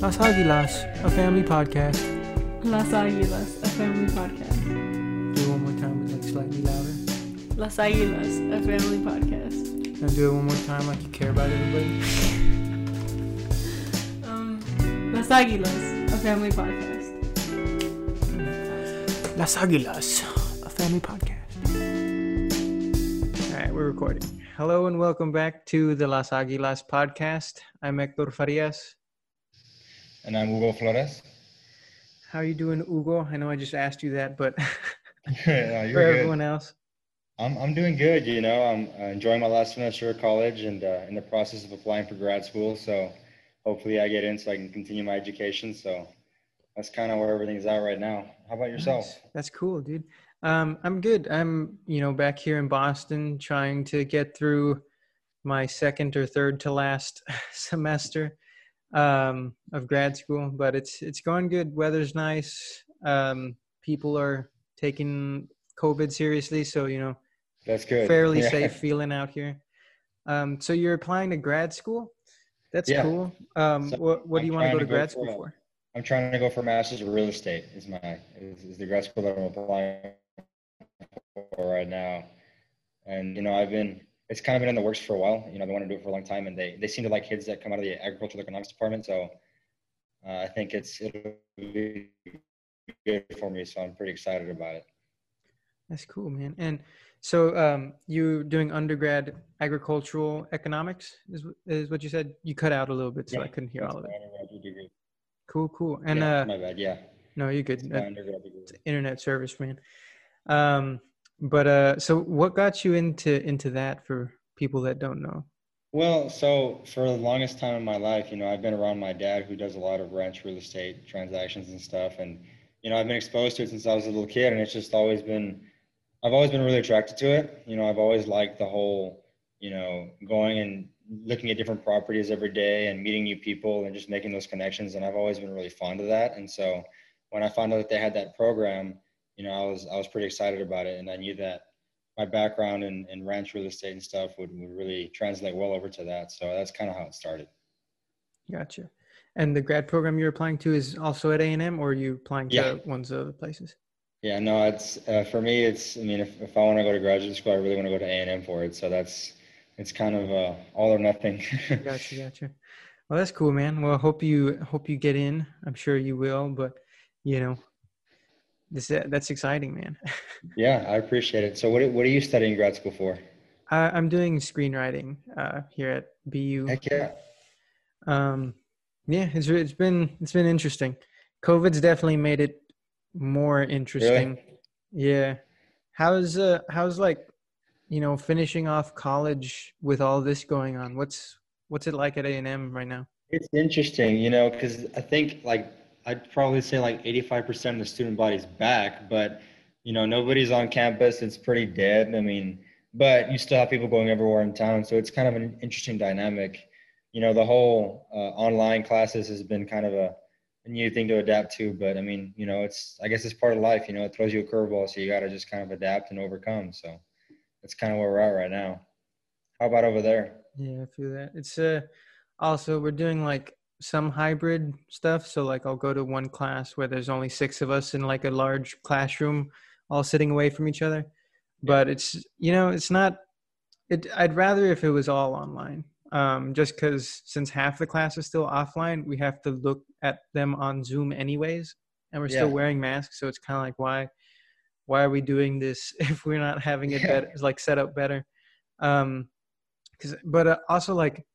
Las Aguilas, a family podcast. Las Águilas, a family podcast. Do it one more time, but like slightly louder. Las Águilas, a family podcast. And do it one more time, like you care about everybody. Um, Las Águilas, a family podcast. Las Aguilas, a family podcast. All right, we're recording. Hello and welcome back to the Las Aguilas podcast. I'm Hector Farias. And I'm Hugo Flores. How are you doing, Hugo? I know I just asked you that, but no, for you're good. everyone else, I'm, I'm doing good. You know, I'm uh, enjoying my last semester of college and uh, in the process of applying for grad school. So hopefully I get in so I can continue my education. So that's kind of where everything's at right now. How about yourself? Nice. That's cool, dude. Um, I'm good. I'm, you know, back here in Boston trying to get through my second or third to last semester um, of grad school, but it's it's going good. Weather's nice. Um, people are taking COVID seriously, so you know, That's good. fairly Yeah. safe feeling out here. Um, so you're applying to grad school. That's Yeah. cool. Um, So what what do I'm you want to go to to go grad for school for? I'm trying to go for master's of real estate. Is my is, is the grad school that I'm applying for right now. And you know, I've been it's kind of been in the works for a while. You know, they want to do it for a long time, and they they seem to like kids that come out of the agricultural economics department. So uh, I think it's it'll be good for me. So I'm pretty excited about it. That's cool, man. And so um, you're doing undergrad agricultural economics is is what you said. You cut out a little bit, so I couldn't hear all of it. Cool, cool. And yeah, uh, my bad. Yeah, no, you're it's good. Uh, internet service, man. Um, but uh, so what got you into into that for people that don't know? Well, so for the longest time in my life, you know, I've been around my dad who does a lot of ranch real estate transactions and stuff. And, you know, I've been exposed to it since I was a little kid and it's just always been, I've always been really attracted to it. You know, I've always liked the whole, you know, going and looking at different properties every day and meeting new people and just making those connections. And I've always been really fond of that. And so when I found out that they had that program, you know, I was, I was pretty excited about it. And I knew that my background in, in ranch real estate and stuff would, would really translate well over to that. So that's kind of how it started. Gotcha. And the grad program you're applying to is also at A and M, or are you applying to Yeah. ones of other places? Yeah, no, it's uh, for me. It's I mean, if, if I want to go to graduate school, I really want to go to A and M for it. So that's it's kind of uh, all or nothing. Gotcha, gotcha. Well, that's cool, man. Well, hope you hope you get in. I'm sure you will, but you know, this that's exciting, man. yeah, I appreciate it. So what what are you studying grad school for? I, I'm doing screenwriting uh, here at BU. Heck yeah. Um, yeah, it's it's been it's been interesting. COVID's definitely made it more interesting. Yeah. How's uh how's like you know finishing off college with all this going on? What's what's it like at A and M right now? It's interesting, you know, because I think like I'd probably say like 85% of the student body's back, but you know, nobody's on campus. It's pretty dead. I mean, but you still have people going everywhere in town, so it's kind of an interesting dynamic. You know, the whole uh, online classes has been kind of a, a new thing to adapt to, but I mean, you know, it's I guess it's part of life. You know, it throws you a curveball, so you got to just kind of adapt and overcome. So that's kind of where we're at right now. How about over there? Yeah, I feel that. It's uh also we're doing like some hybrid stuff. So like I'll go to one class where there's only six of us in like a large classroom, all sitting away from each other. But it's you know it's not. It I'd rather if it was all online. Um, just because since half the class is still offline, we have to look at them on Zoom anyways, and we're still wearing masks. So it's kind of like why why are we doing this if we're not having it Yeah. better like set up better? Um, because but uh, also like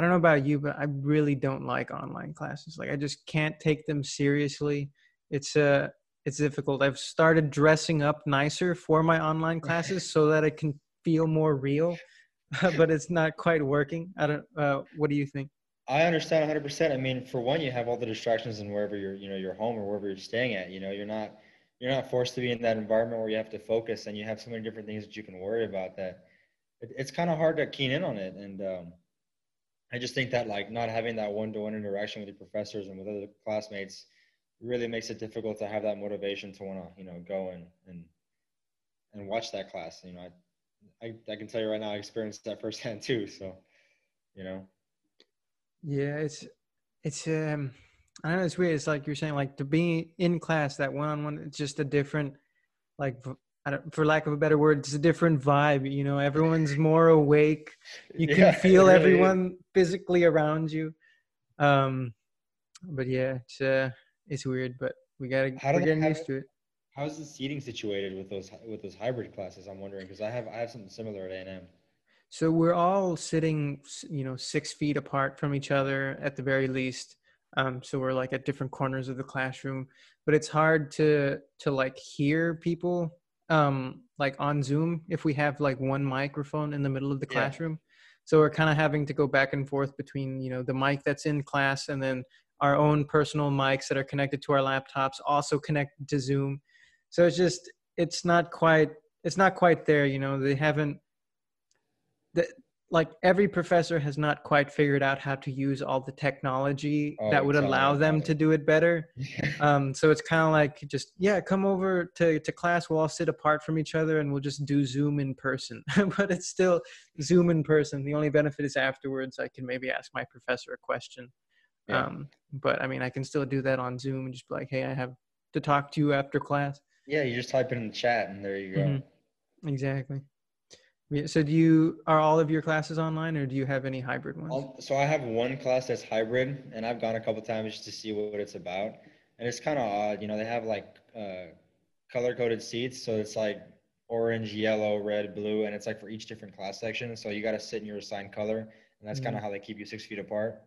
i don't know about you but i really don't like online classes like i just can't take them seriously it's uh it's difficult i've started dressing up nicer for my online classes so that it can feel more real but it's not quite working i don't uh what do you think I understand 100%. I mean, for one, you have all the distractions in wherever you're, you know, your home or wherever you're staying at. You know, you're not, you're not forced to be in that environment where you have to focus, and you have so many different things that you can worry about. That it, it's kind of hard to keen in on it. And um, I just think that like not having that one-to-one interaction with your professors and with other classmates really makes it difficult to have that motivation to want to, you know, go and and and watch that class. You know, I, I I can tell you right now, I experienced that firsthand too. So, you know. Yeah, it's it's um I know it's weird. It's like you're saying, like to be in class, that one on one, it's just a different, like, for lack of a better word, it's a different vibe. You know, everyone's more awake. You can Yeah, feel really is. everyone physically around you. Um, but yeah, it's uh, it's weird, but we gotta How we're getting used to it. How's the seating situated with those with those hybrid classes? I'm wondering because I have I have something similar at A and M. So we're all sitting, you know, six feet apart from each other at the very least. Um, so we're like at different corners of the classroom, but it's hard to to like hear people um, like on Zoom if we have like one microphone in the middle of the Yeah. classroom. So we're kind of having to go back and forth between you know the mic that's in class and then our own personal mics that are connected to our laptops, also connected to Zoom. So it's just it's not quite it's not quite there. You know, they haven't the, like every professor has not quite figured out how to use all the technology Oh, that would allow them about to do it better. Um, so it's kind of like just yeah, come over to to class. We'll all sit apart from each other and we'll just do Zoom in person. but it's still Zoom in person. The only benefit is afterwards I can maybe ask my professor a question. Yeah. Um, but I mean, I can still do that on Zoom and just be like, hey, I have to talk to you after class. yeah, you just type it in the chat and there you go. Mhm. Exactly. Yeah, so do you are all of your classes online or do you have any hybrid ones? Um, so I have one class that's hybrid, and I've gone a couple times just to see what it's about. And it's kind of odd, you know. They have like uh, color coded seats, so it's like orange, yellow, red, blue, and it's like for each different class section. So you got to sit in your assigned color, and that's kind of how they keep you six feet apart.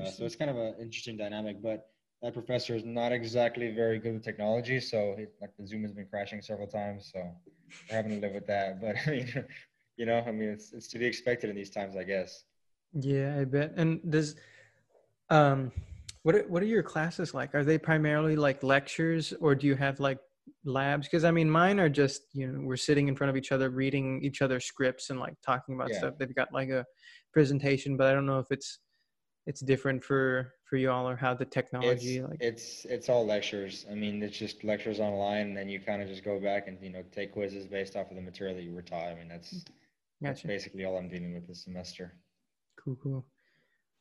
Uh, so it's kind of an interesting dynamic. But that professor is not exactly very good with technology, so it, like the Zoom has been crashing several times. So we're having to live with that. But I mean, you know, I mean, it's it's to be expected in these times, I guess. Yeah, I bet. And does um what are, what are your classes like? Are they primarily like lectures or do you have like labs? Because I mean mine are just, you know, we're sitting in front of each other reading each other's scripts and like talking about Yeah. stuff. They've got like a presentation, but I don't know if it's it's different for for you all or how the technology it's, like it's it's all lectures. I mean, it's just lectures online, and then you kind of just go back and you know take quizzes based off of the material that you were taught. I mean, that's that's gotcha. basically all I'm dealing with this semester. Cool, cool.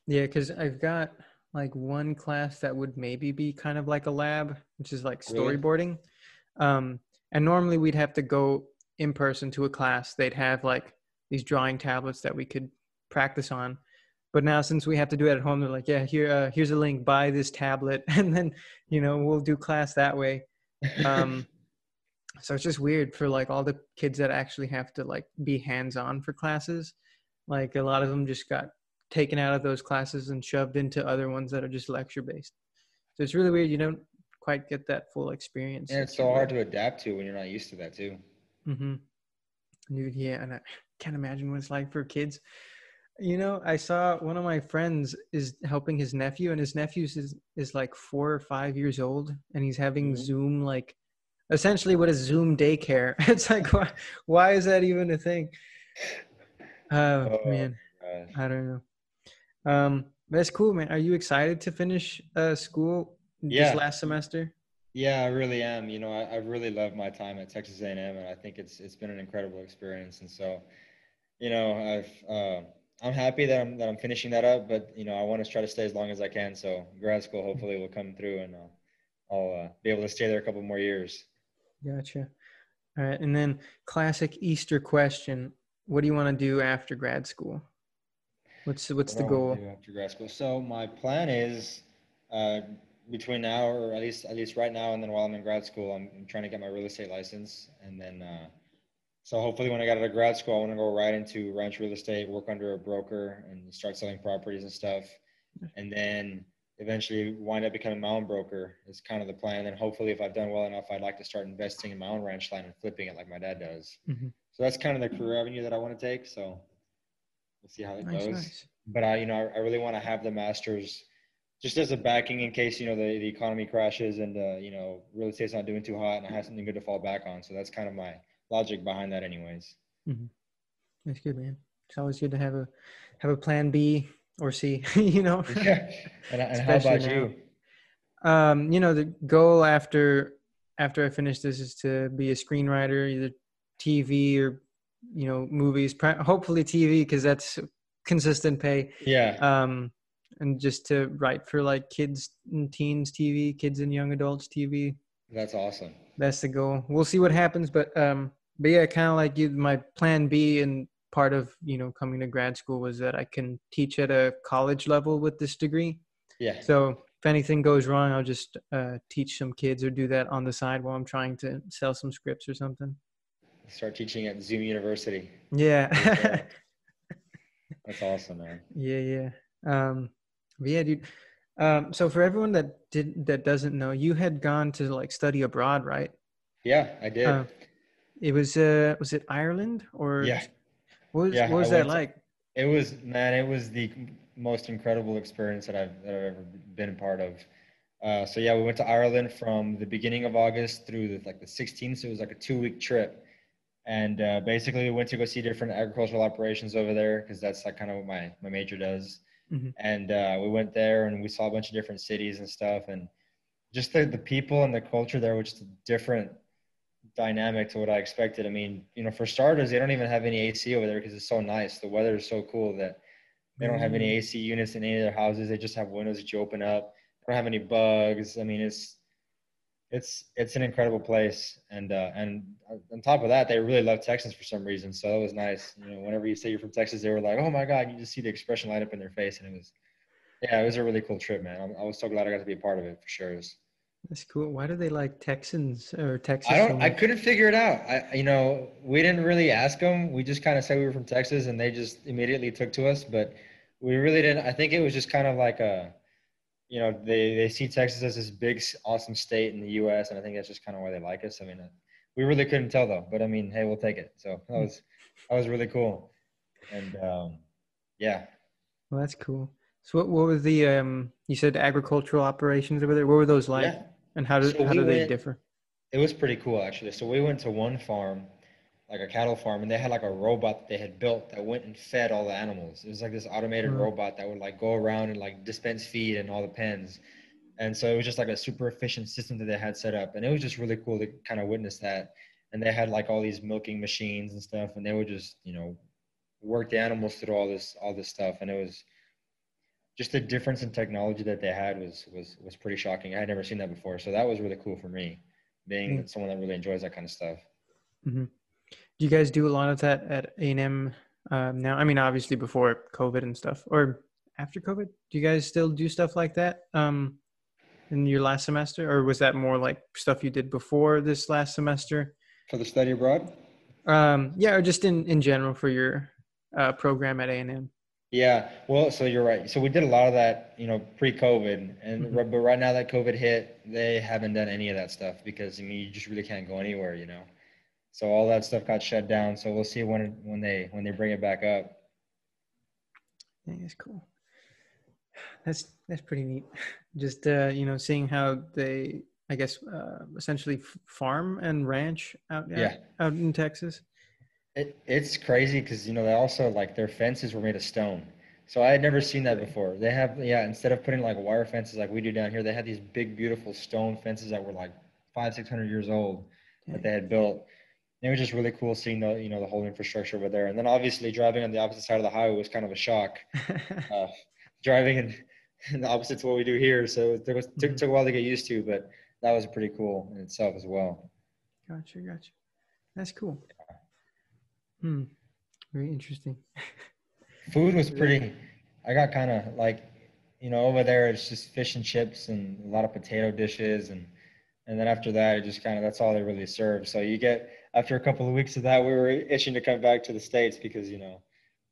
Yeah, because I've got like one class that would maybe be kind of like a lab, which is like Really? storyboarding. Um, and normally we'd have to go in person to a class. They'd have like these drawing tablets that we could practice on. But now since we have to do it at home, they're like, yeah, here, uh, here's a link. Buy this tablet, and then you know we'll do class that way. Um, so it's just weird for like all the kids that actually have to like be hands-on for classes like a lot of them just got taken out of those classes and shoved into other ones that are just lecture based so it's really weird you don't quite get that full experience and it's so hard to adapt to when you're not used to that too. mm-hmm. yeah and i can't imagine what it's like for kids you know i saw one of my friends is helping his nephew and his nephew is, is like four or five years old and he's having Mhm. zoom like essentially what is zoom daycare it's like why, why is that even a thing oh, Oh, man Gosh. i don't know um that's cool man are you excited to finish uh school Yeah. this last semester Yeah, I really am. You know, I, I really love my time at Texas A&M, and I think it's it's been an incredible experience. And so, you know, I've uh, I'm happy that I'm that I'm finishing that up. But you know, I want to try to stay as long as I can. So grad school hopefully will come through, and I'll, I'll uh, be able to stay there a couple more years. Gotcha. All right. And then classic Easter question. What do you want to do after grad school? What's what's the What do goal? after grad school? So my plan is uh, between now, or at least at least right now, and then while I'm in grad school, I'm, I'm trying to get my real estate license, and then uh, so hopefully when I get out of grad school, I want to go right into ranch real estate, work under a broker, and start selling properties and stuff, and then eventually wind up becoming my own broker is kind of the plan. And hopefully, if I've done well enough, I'd like to start investing in my own ranch land and flipping it like my dad does. Mhm. So that's kind of the career avenue that I want to take. So we'll see how it Nice, goes nice. but I, you know, I, I really want to have the masters just as a backing in case, you know, the, the economy crashes and, uh, you know, real estate's not doing too hot and I have something good to fall back on. So that's kind of my logic behind that anyways. That's good, man. It's always good to have a have a plan B or C. you know. yeah. And, and how about you? um, you know, the goal after after I finish this is to be a screenwriter, either TV or you know movies. Hopefully TV because that's consistent pay. Yeah. Um, and just to write for like kids and teens TV, kids and young adults TV. That's awesome. That's the goal. We'll see what happens, but um, but yeah, kind of like you, my plan B and part of you know coming to grad school was that I can teach at a college level with this degree. Yeah. So if anything goes wrong, I'll just uh, teach some kids or do that on the side while I'm trying to sell some scripts or something. Start teaching at Zoom University. Yeah. That's awesome, man. Yeah, yeah. Um, but yeah, dude. Um, so for everyone that did that doesn't know, you had gone to like study abroad, right? Yeah, I did. Uh, it was uh, was it Ireland or yeah. What was Yeah, what was I that went to- like? It was man, it was the most incredible experience that I've that I've ever been a part of. Uh, so yeah, we went to Ireland from the beginning of August through the, like the 16th. So it was like a two week trip, and uh, basically we went to go see different agricultural operations over there because that's like kind of what my my major does. Mhm. And uh, we went there and we saw a bunch of different cities and stuff, and just the the people and the culture there, which is different dynamic to what I expected. I mean, you know, for starters, they don't even have any AC over there because it's so nice. The weather is so cool that they don't have any AC units in any of their houses. They just have windows that you open up. They don't have any bugs. I mean, it's it's it's an incredible place. And uh, and on top of that, they really love Texans for some reason. So that was nice. You know, whenever you say you're from Texas, they were like, "Oh my God!" You just see the expression light up in their face, and it was yeah, it was a really cool trip, man. I'm, was so glad I got to be a part of it for sure. It was, That's cool. Why do they like Texans or Texas? I don't. I couldn't figure it out. I, you know, we didn't really ask them. We just kind of said we were from Texas, and they just immediately took to us. But we really didn't. I think it was just kind of like a, you know, they they see Texas as this big, awesome state in the U.S., and I think that's just kind of why they like us. I mean, uh, we really couldn't tell though. But I mean, hey, we'll take it. So that was that was really cool, and um, yeah, Well, that's cool. So what what was the um? You said agricultural operations over there. What were those like? yeah. And how do So how we do they went- differ? It was pretty cool actually. So we went to one farm, like a cattle farm, and they had like a robot that they had built that went and fed all the animals. It was like this automated Wow. robot that would like go around and like dispense feed in all the pens. And so it was just like a super efficient system that they had set up. And it was just really cool to kind of witness that. And they had like all these milking machines and stuff, and they would just, you know, work the animals through all this all this stuff. And it was just the difference in technology that they had was was was pretty shocking. I had never seen that before. So that was really cool for me being Mm. someone that really enjoys that kind of stuff. Do you guys do a lot of that at A and M um, now? I mean, obviously before COVID and stuff, or after COVID. Do you guys still do stuff like that um, in your last semester, or was that more like stuff you did before this last semester? For the study abroad? Um, yeah, or just in in general for your uh, program at A and M. Yeah, well, so you're right. So we did a lot of that, you know, pre-COVID, and Mhm. but right now that COVID hit, they haven't done any of that stuff because I mean, you just really can't go anywhere, you know. So all that stuff got shut down. So we'll see when when they when they bring it back up. Yeah, that's cool. That's that's pretty neat. Just uh, you know, seeing how they, I guess, uh, essentially farm and ranch out out- Yeah. out in Texas. It, it's crazy because you know they also like their fences were made of stone. So I had never seen that before. They have yeah, instead of putting like wire fences like we do down here, they had these big beautiful stone fences that were like five six hundred years old that they had built. It was just really cool seeing the you know the whole infrastructure over there. And then obviously driving on the opposite side of the highway was kind of a shock. Uh, driving in, in the opposite to what we do here, so it took, us- took, Mhm. took a while to get used to, but that was pretty cool in itself as well. Gotcha, gotcha. That's cool. Hmm. Very interesting. Food was pretty. I got kind of like, you know, over there it's just fish and chips and a lot of potato dishes and and then after that it just kind of that's all they really serve. So you get after a couple of weeks of that we were itching to come back to the states because you know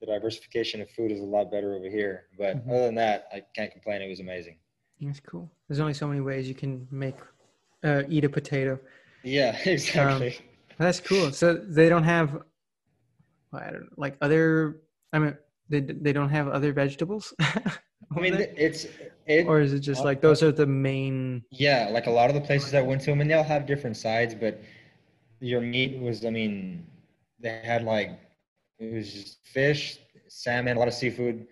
the diversification of food is a lot better over here. But Mhm. other than that, I can't complain. It was amazing. That's cool. There's only so many ways you can make uh, eat a potato. Yeah, exactly. That's cool. So they don't have, I don't like other. I mean, they they don't have other vegetables. I mean, there? it's it. or is it just like those are the main? Yeah, like a lot of the places I went to, I mean, they all have different sides, but your meat was, I mean, they had like, it was just fish, salmon, a lot of seafood,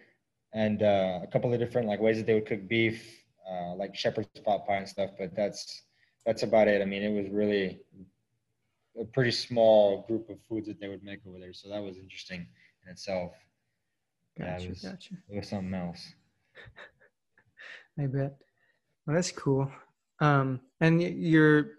and uh, a couple of different like ways that they would cook beef, uh, like shepherd's pot pie and stuff. But that's that's about it. I mean, it was really a pretty small group of foods that they would make over there, so that was interesting in itself. Yeah, it Gotcha, was- gotcha. It was something else. I bet. Well, that's cool. Um, and your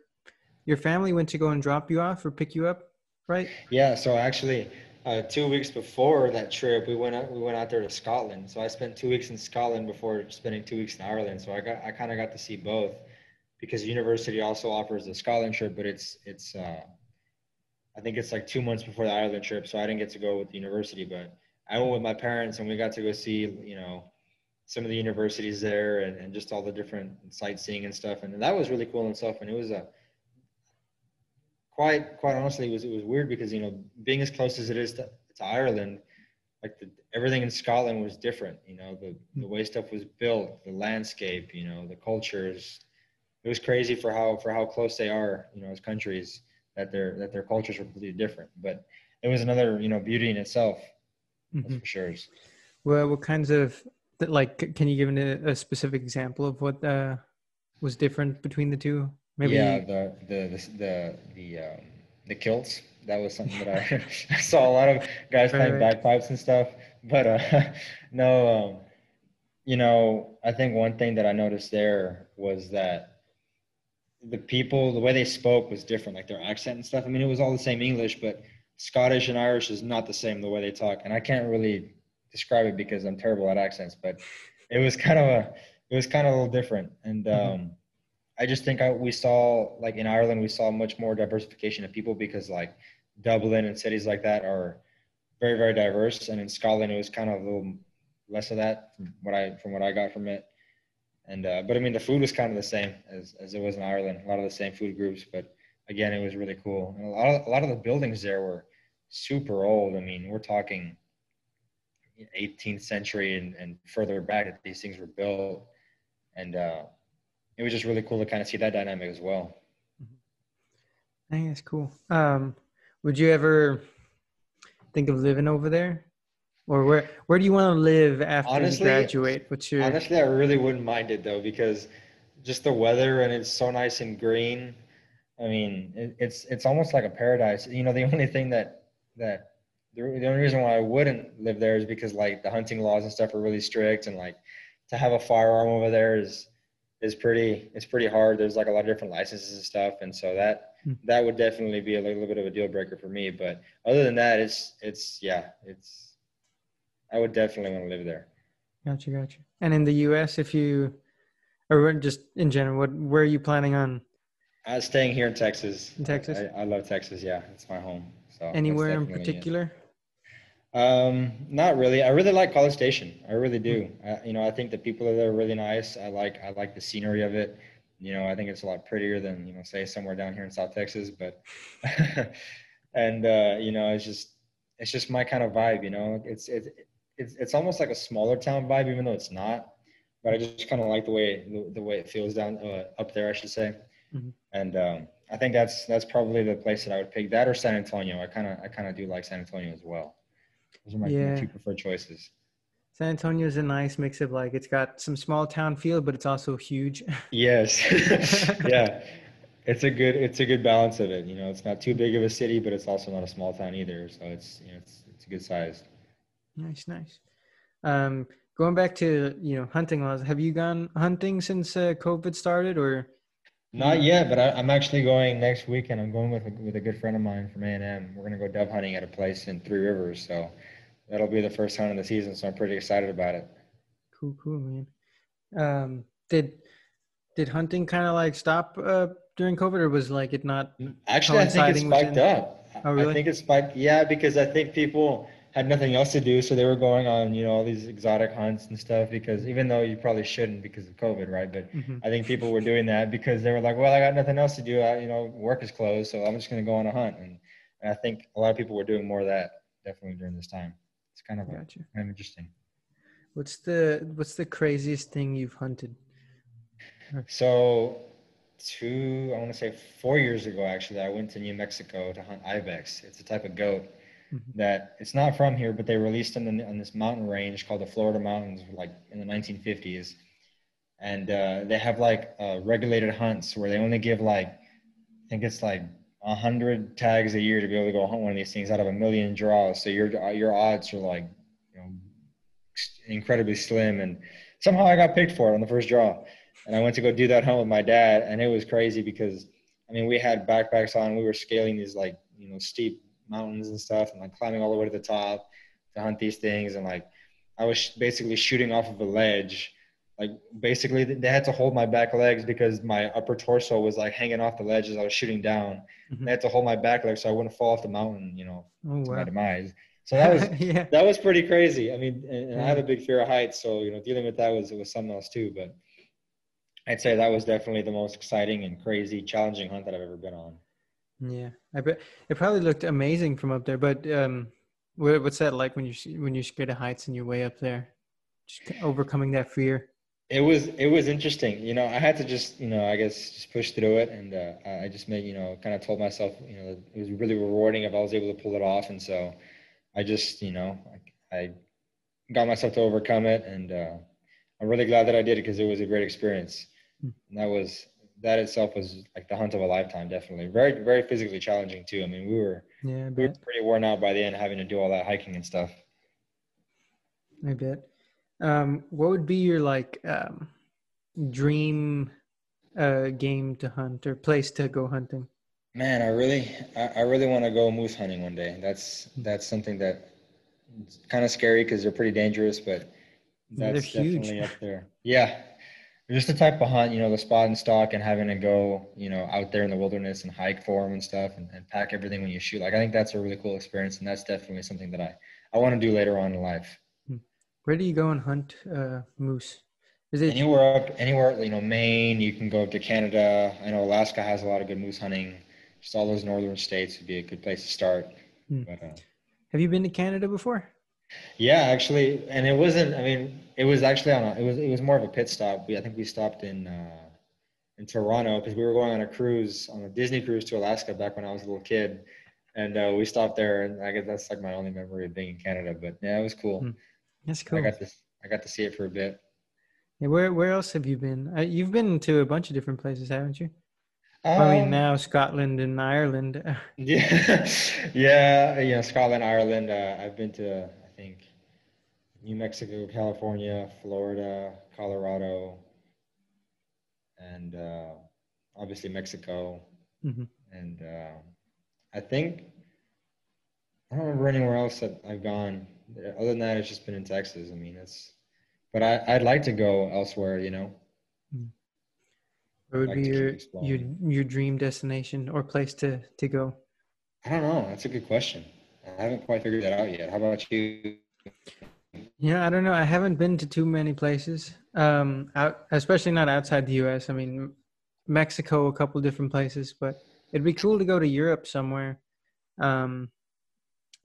your family went to go and drop you off or pick you up, right? Yeah, so actually, uh, two weeks before that trip, we went out, we went out there to Scotland. So I spent two weeks in Scotland before spending two weeks in Ireland. So I got I kind of got to see both because university also offers the Scotland trip, but it's it's uh, I think it's like two months before the Ireland trip, so I didn't get to go with the university, but I went with my parents and we got to go see you know some of the universities there and, and just all the different sightseeing and stuff, and that was really cool and stuff. And it was a quite quite honestly, it was it was weird because you know being as close as it is to, to Ireland, like the, everything in Scotland was different. You know the the way stuff was built, the landscape, you know the cultures. It was crazy for how for how close they are, you know, as countries that their that their cultures were completely different. But it was another you know beauty in itself, that's Mhm. for sure. Well, what kinds of like? Can you give a, a specific example of what uh, was different between the two? Maybe. Yeah, the the the the the, um, the kilts. That was something that I, I saw a lot of guys Right, playing right. bagpipes and stuff. But uh, no, um, you know, I think one thing that I noticed there was that the people, the way they spoke was different, like their accent and stuff. I mean, it was all the same English, but Scottish and Irish is not the same the way they talk. And I can't really describe it because I'm terrible at accents, but it was kind of a, it was kind of a little different. And Mhm. um, I just think I, we saw, like in Ireland, we saw much more diversification of people because like Dublin and cities like that are very, very diverse. And in Scotland, it was kind of a little less of that from what I, from what I got from it. And, uh, but I mean, the food was kind of the same as, as it was in Ireland, a lot of the same food groups, but again, it was really cool. And a lot of, a lot of the buildings there were super old. I mean, we're talking 18th century and, and further back that these things were built. And, uh, it was just really cool to kind of see that dynamic as well. I think that's cool. Um, would you ever think of living over there, or where where do you want to live after Honestly- you graduate? What's your Honestly, I really wouldn't mind it though, because just the weather and it's so nice and green. I mean, it, it's it's almost like a paradise. You know, the only thing that that the, the only reason why I wouldn't live there is because like the hunting laws and stuff are really strict, and like to have a firearm over there is is pretty it's pretty hard. There's like a lot of different licenses and stuff, and so that Hmm. that would definitely be a little bit of a deal breaker for me. But other than that, it's it's yeah, it's I would definitely want to live there. Gotcha, gotcha. And in the U.S., if you, or just in general, what where are you planning on? I was staying here in Texas. In Texas? I, I love Texas. Yeah, it's my home. So Anywhere in definitely it. particular? Um, not really. I really like College Station. I really do. I, you know, I think the people are there are really nice. I like I like the scenery of it. You know, I think it's a lot prettier than you know, say somewhere down here in South Texas. But and uh, you know, it's just it's just my kind of vibe. You know, it's it's it's it's almost like a smaller town vibe, even though it's not. But I just kind of like the way the, the way it feels down uh, up there, I should say. Mhm. And um, I think that's that's probably the place that I would pick. That or San Antonio. I kind of I kind of do like San Antonio as well. Those are my, my two preferred choices. San Antonio is a nice mix of like it's got some small town feel, but it's also huge. Yes. yeah. It's a good it's a good balance of it. You know, it's not too big of a city, but it's also not a small town either. So it's you know it's it's a good size. Nice, nice. Um, going back to you know hunting laws, have you gone hunting since uh, COVID started, or Not yet, but I, I'm actually going next weekend. I'm going with a, with a good friend of mine from A&M. We're gonna go dove hunting at a place in Three Rivers. So that'll be the first hunt of the season. So I'm pretty excited about it. cool, cool, man. Um, did did hunting kind of like stop uh, during COVID, or was like it not? Actually, I think it spiked it? up. Oh, really? I think it spiked. Yeah, because I think people had nothing else to do, so they were going on, you know, all these exotic hunts and stuff. Because even though you probably shouldn't because of COVID, right? But Mhm. I think people were doing that because they were like, well, I got nothing else to do. I, you know, work is closed, so I'm just going to go on a hunt. And, and I think a lot of people were doing more of that definitely during this time. It's kind of, a, Gotcha. kind of interesting. What's the what's the craziest thing you've hunted? So, two, I want to say four years ago, actually, I went to New Mexico to hunt ibex. It's a type of goat Mhm. that it's not from here, but they released them in, on this mountain range called the Florida Mountains, like in the 1950s. And uh, they have like uh, regulated hunts where they only give like, I think it's like a hundred tags a year to be able to go hunt one of these things out of a million draws. So your your odds are like, you know, incredibly slim and somehow I got picked for it on the first draw, and I went to go do that hunt with my dad, and it was crazy because I mean we had backpacks on, we were scaling these like you know steep mountains and stuff, and like climbing all the way to the top to hunt these things, and like I was basically shooting off of a ledge. Like basically, they had to hold my back legs because my upper torso was like hanging off the ledge as I was shooting down. Mhm. They had to hold my back legs so I wouldn't fall off the mountain, you know, Oh to my demise. So that was yeah. that was pretty crazy. I mean, and, and I have a big fear of heights, so you know, dealing with that was was something else too. But I'd say that was definitely the most exciting and crazy, challenging hunt that I've ever been on. Yeah, I bet it probably looked amazing from up there. But um, what, what's that like when you when you're scared of heights and you're way up there, just overcoming that fear? It was it was interesting. You know, I had to just you know I guess just push through it, and uh, I I just made you know kind of told myself you know it was really rewarding if I was able to pull it off, and so I just you know I, I got myself to overcome it, and uh, I'm really glad that I did it because it was a great experience. Hmm. And that was that itself was like the hunt of a lifetime, definitely. Very very physically challenging too. I mean, we were Yeah, we were pretty worn out by the end, having to do all that hiking and stuff. I bet. Um, what would be your like um, dream uh, game to hunt or place to go hunting? Man, I really, I, I really want to go moose hunting one day. That's that's something that kind of scary because they're pretty dangerous, but Yeah, that's huge. definitely up there. Yeah, just the type of hunt, you know, the spot and stalk, and having to go, you know, out there in the wilderness and hike for them and stuff, and, and pack everything when you shoot. Like I think that's a really cool experience, and that's definitely something that I I want to do later on in life. Where do you go and hunt uh, moose? Is it Anywhere up, anywhere, you know, Maine. You can go up to Canada. I know Alaska has a lot of good moose hunting. Just all those northern states would be a good place to start. Hmm. But, uh, have you been to Canada before? Yeah, actually, and it wasn't. I mean, it was actually on. A, it was. It was more of a pit stop. We, I think we stopped in uh, in Toronto because we were going on a cruise on a Disney cruise to Alaska back when I was a little kid, and uh, we stopped there. And I guess that's like my only memory of being in Canada. But yeah, it was cool. Hmm. That's I got to. I got to see it for a bit. Yeah, where where else have you been? Uh, you've been to a bunch of different places, haven't you? I mean, Um, now Scotland and Ireland. Yeah, yeah, you know, Scotland, Ireland. Uh, I've been to, think, New Mexico, California, Florida, Colorado, and uh, obviously Mexico. Mhm. And uh, I think I don't remember anywhere else that I've gone. Other than that, it's just been in Texas. I mean, it's. But I, I'd like to go elsewhere. You know. Where would like be your your your dream destination or place to to go? I don't know. That's a good question. I haven't quite figured that out yet. How about you? Yeah, I don't know. I haven't been to too many places. Um, out especially not outside the U.S. I mean, Mexico, a couple different places, but it'd be cool to go to Europe somewhere. Um,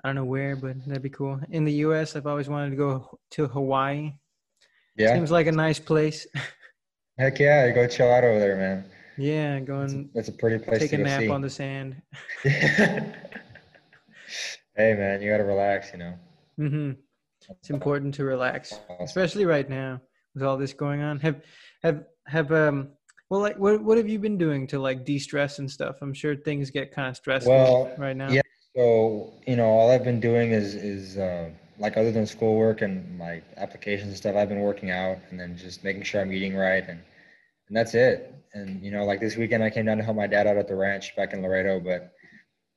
I don't know where, but that'd be cool. In the U.S., I've always wanted to go to Hawaii. Yeah. Seems like a nice place. Heck yeah, go chill out over there, man. yeah, go It's a, it's a pretty place take to a nap see. on the sand. hey, man, you gotta relax, you know. Mm-hmm. It's important to relax. Especially right now with all this going on have have have um well like what what have you been doing to like de-stress and stuff i'm sure things get kind of stressful Well, right now yeah. So, you know, all I've been doing is is uh, like other than schoolwork and my applications and stuff, I've been working out and then just making sure I'm eating right and and that's it. And you know, like this weekend, I came down to help my dad out at the ranch back in Laredo. But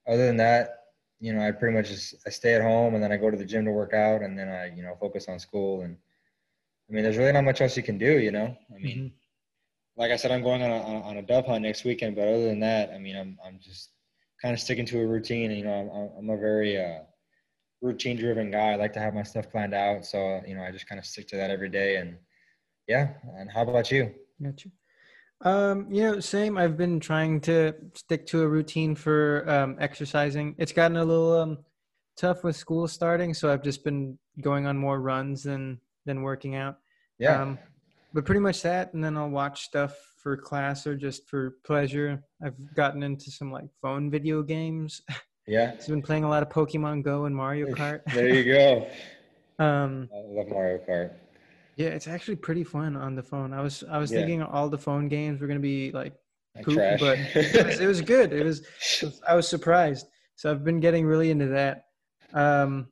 other than that, you know, I pretty much just I stay at home and then I go to the gym to work out and then I you know focus on school and I mean, there's really not much else you can do, you know. I mean, Mhm. like I said, I'm going on a, on a- dove hunt next weekend, but other than that, I mean, I'm I'm just kind of sticking to a routine. And, you know, I'm I'm a very uh, routine driven guy. I like to have my stuff planned out, so you know, I just kind of stick to that every day. And yeah. And how about you? Gotcha. Um, you know, same. I've been trying to stick to a routine for um, exercising. It's gotten a little um, tough with school starting, so I've just been going on more runs than than working out. Yeah. Um, but pretty much that, and then I'll watch stuff for class or just for pleasure. I've gotten into some like phone video games. yeah. I've been playing a lot of Pokemon Go and Mario Kart. there you go. um, I love Mario Kart. Yeah, it's actually pretty fun on the phone. I was I was Yeah. thinking all the phone games were gonna be like poop, but it was, it was good. It was, I was surprised. So I've been getting really into that. Um,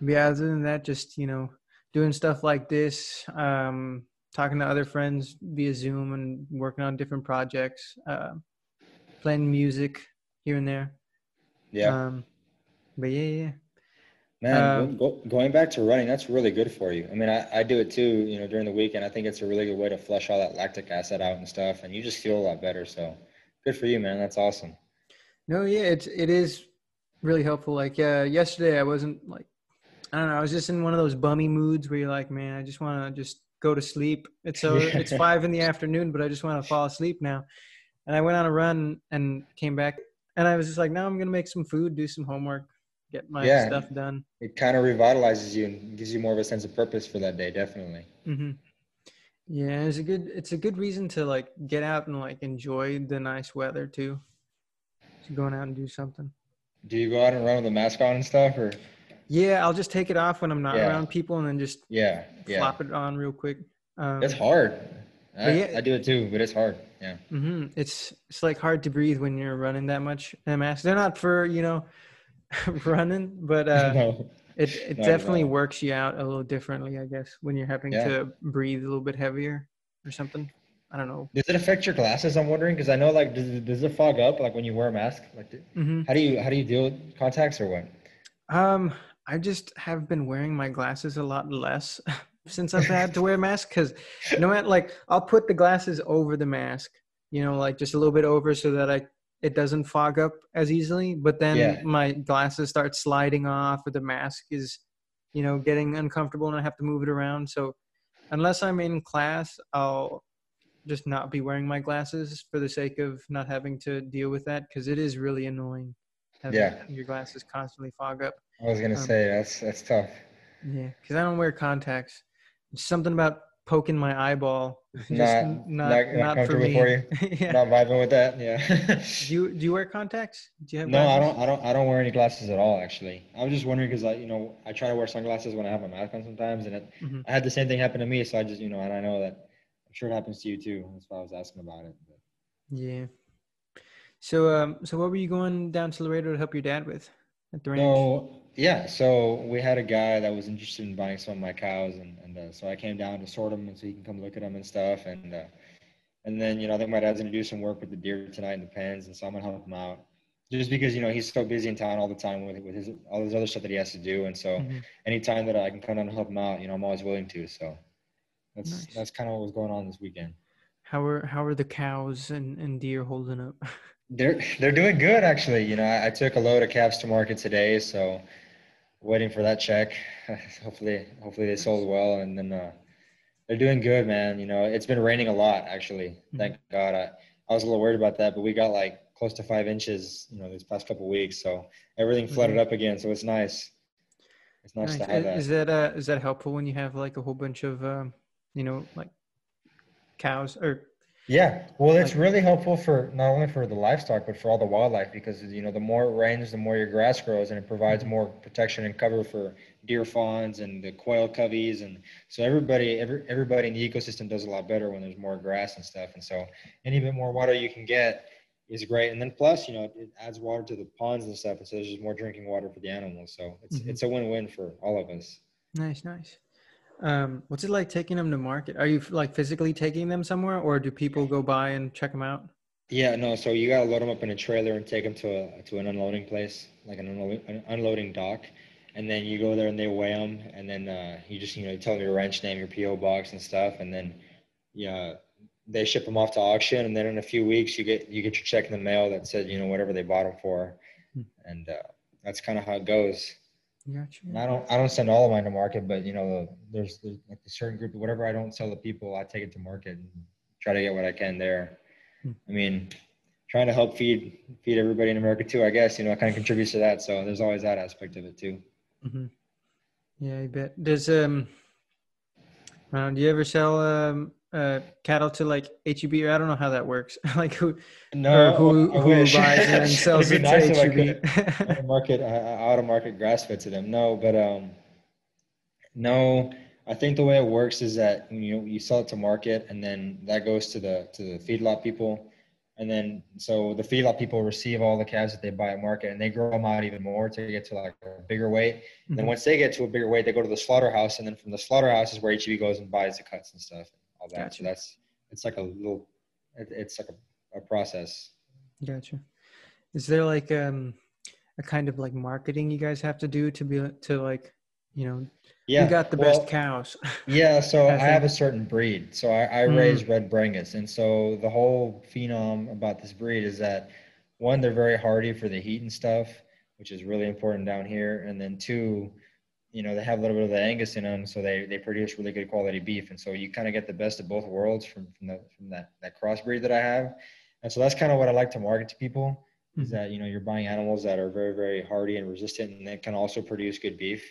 yeah, other than that, just you know, doing stuff like this, um, talking to other friends via Zoom and working on different projects, uh, playing music here and there. Yeah. Um, but yeah, yeah. Man, Um, go, going back to running, that's really good for you. I mean, I, I do it too, you know, during the weekend. I think it's a really good way to flush all that lactic acid out and stuff, and you just feel a lot better. So good for you, man. That's awesome. No, yeah, it's it is really helpful. Like uh, yesterday, I wasn't like I don't know. I was just in one of those bummy moods where you're like, man, I just want to just go to sleep. It's so it's five in the afternoon, but I just want to fall asleep now. And I went on a run and came back, and I was just like, now I'm gonna make some food, do some homework, get my Yeah. stuff done. It kind of revitalizes you and gives you more of a sense of purpose for that day, definitely. hmm Yeah, it's a good it's a good reason to like get out and like enjoy the nice weather too. To going out and do something. Do you go out and run with a mask on and stuff, or? Yeah, I'll just take it off when I'm not Yeah. around people, and then just Yeah, yeah. flop it on real quick. Um, It's hard. I, yeah- I do it too, but it's hard. Yeah. Mm-hmm. It's it's like hard to breathe when you're running that much in a mask. They're not for you know running, but uh, no. it it definitely works you out a little differently, I guess, when you're having Yeah. to breathe a little bit heavier or something. I don't know. Does it affect your glasses? I'm wondering because I know like does it, does it fog up like when you wear a mask? Like, do- hmm how do you how do you deal with contacts or what? Um, I just have been wearing my glasses a lot less since I've had to wear a mask because no matter like I'll put the glasses over the mask, you know, like just a little bit over so that I it doesn't fog up as easily. But then Yeah. my glasses start sliding off, or the mask is, you know, getting uncomfortable, and I have to move it around. So unless I'm in class, I'll just not be wearing my glasses for the sake of not having to deal with that because it is really annoying having Yeah. your glasses constantly fog up. I was gonna Um, say that's that's tough. Yeah, because I don't wear contacts. It's something about poking my eyeball. just Not- not- not, not not, for me. for you? yeah. Not vibing with that. Yeah. Do you do you wear contacts? Do you have no, I don't. I don't. I don't wear any glasses at all. Actually, I was just wondering because I, you know, I try to wear sunglasses when I have my mask on sometimes, and it, Mhm. I had the same thing happen to me. So I just, you know, and I know that I'm sure it happens to you too. That's why I was asking about it. But. Yeah. So um, so what were you going down to Laredo to help your dad with at the? So yeah, so we had a guy that was interested in buying some of my cows, and, and uh, so I came down to sort them, and so he can come look at them and stuff, and uh, and then you know I think my dad's gonna do some work with the deer tonight in the pens, and so I'm gonna help him out, just because you know he's so busy in town all the time with with his all his other stuff that he has to do, and so Mhm. anytime that I can come down and help him out, you know I'm always willing to. So that's Nice. that's kind of what was going on this weekend. How are how are the cows and, and deer holding up? They're they're doing good actually. You know, I, I took a load of calves to market today, so waiting for that check. hopefully, hopefully they sold well, and then uh, they're doing good, man. You know, it's been raining a lot actually. Thank God. I I was a little worried about that, but we got like close to five inches, you know, these past couple weeks, so everything flooded Mhm. up again. So it's nice. It's nice, Nice. to have that. Is that uh, is that helpful when you have like a whole bunch of um, you know like cows or Yeah, well, it's Like- really helpful for not only for the livestock but for all the wildlife because you know the more it rains, the more your grass grows, and it provides Mhm. more protection and cover for deer fawns and the quail coveys, and so everybody, every everybody in the ecosystem does a lot better when there's more grass and stuff, and so any bit more water you can get is great, and then plus you know it adds water to the ponds and stuff, and so there's just more drinking water for the animals, so it's Mhm. it's a win-win for all of us. Nice, nice. Um, what's it like taking them to market? Are you like physically taking them somewhere, or do people go by and check them out? Yeah, no. So you gotta load them up in a trailer and take them to a to an unloading place, like an unloading, an unloading dock, and then you go there and they weigh them, and then uh, you just you know you tell them your ranch name, your PO box and stuff, and then yeah, they ship them off to auction, and then in a few weeks you get you get your check in the mail that said you know whatever they bought them for, Hmm. and uh, that's kind of how it goes. Gotcha. And I don't I don't send all of mine to market, but you know there's, there's like a certain group whatever I don't sell to people, I take it to market and try to get what I can there. Hmm. I mean, trying to help feed feed everybody in America too. I guess you know it kind of contributes to that. So there's always that aspect of it too. hmm Yeah, I bet. Does um, uh, do you ever sell um uh cattle to like HEB or I don't know how that works. like who or who who buys and sells It'd nice to. HEB? out of market uh, out of market grass fed to them. No, but um, no. I think the way it works is that you know you sell it to market, and then that goes to the to the feedlot people, And then so the feedlot people receive all the calves that they buy at market, and they grow them out even more to get to like a bigger weight. And then once they get to a bigger weight, they go to the slaughterhouse, and then from the slaughterhouse is where HEB goes and buys the cuts and stuff, all that. Gotcha. So that's it's like a little, it, it's like a, a process. Gotcha. Is there like um a kind of like marketing you guys have to do to be to like you know Yeah, you got the well, best cows? Yeah, so I have a certain breed. So I, I Mm. raise red Brangus, and so the whole phenom about this breed is that one, they're very hardy for the heat and stuff, which is really important down here, and then two, you know, they have a little bit of the Angus in them, so they they produce really good quality beef, and so you kind of get the best of both worlds from from, the, from that that crossbreed that I have, and so that's kind of what I like to market to people is Mhm. that you know you're buying animals that are very very hardy and resistant, and they can also produce good beef,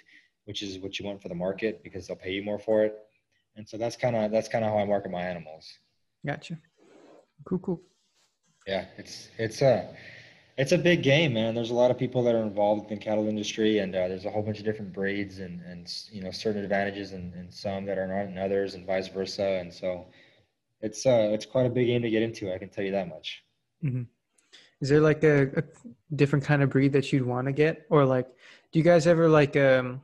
which is what you want for the market because they'll pay you more for it. And so that's kind of that's kind of how I market my animals. Gotcha. Cool, cool. Yeah, it's it's a it's a big game, man. There's a lot of people that are involved in the cattle industry, and uh, there's a whole bunch of different breeds and and you know certain advantages and, and some that are not in others, and vice versa. And so it's uh it's quite a big game to get into. I can tell you that much. Is there like a, a different kind of breed that you'd want to get, or like, do you guys ever like um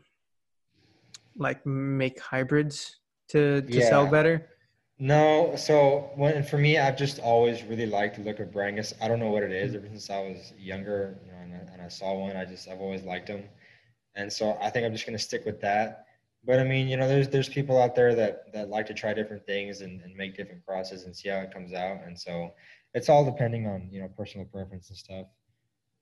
like make hybrids to to sell better? No, so when for me, I've just always really liked the look of Brangus. I don't know what it is. Ever since I was younger, you know, and I, and I saw one, I just I've always liked them, and so I think I'm just gonna stick with that. But I mean, you know, there's there's people out there that that like to try different things and, and make different crosses and see how it comes out, and so it's all depending on you know personal preference and stuff.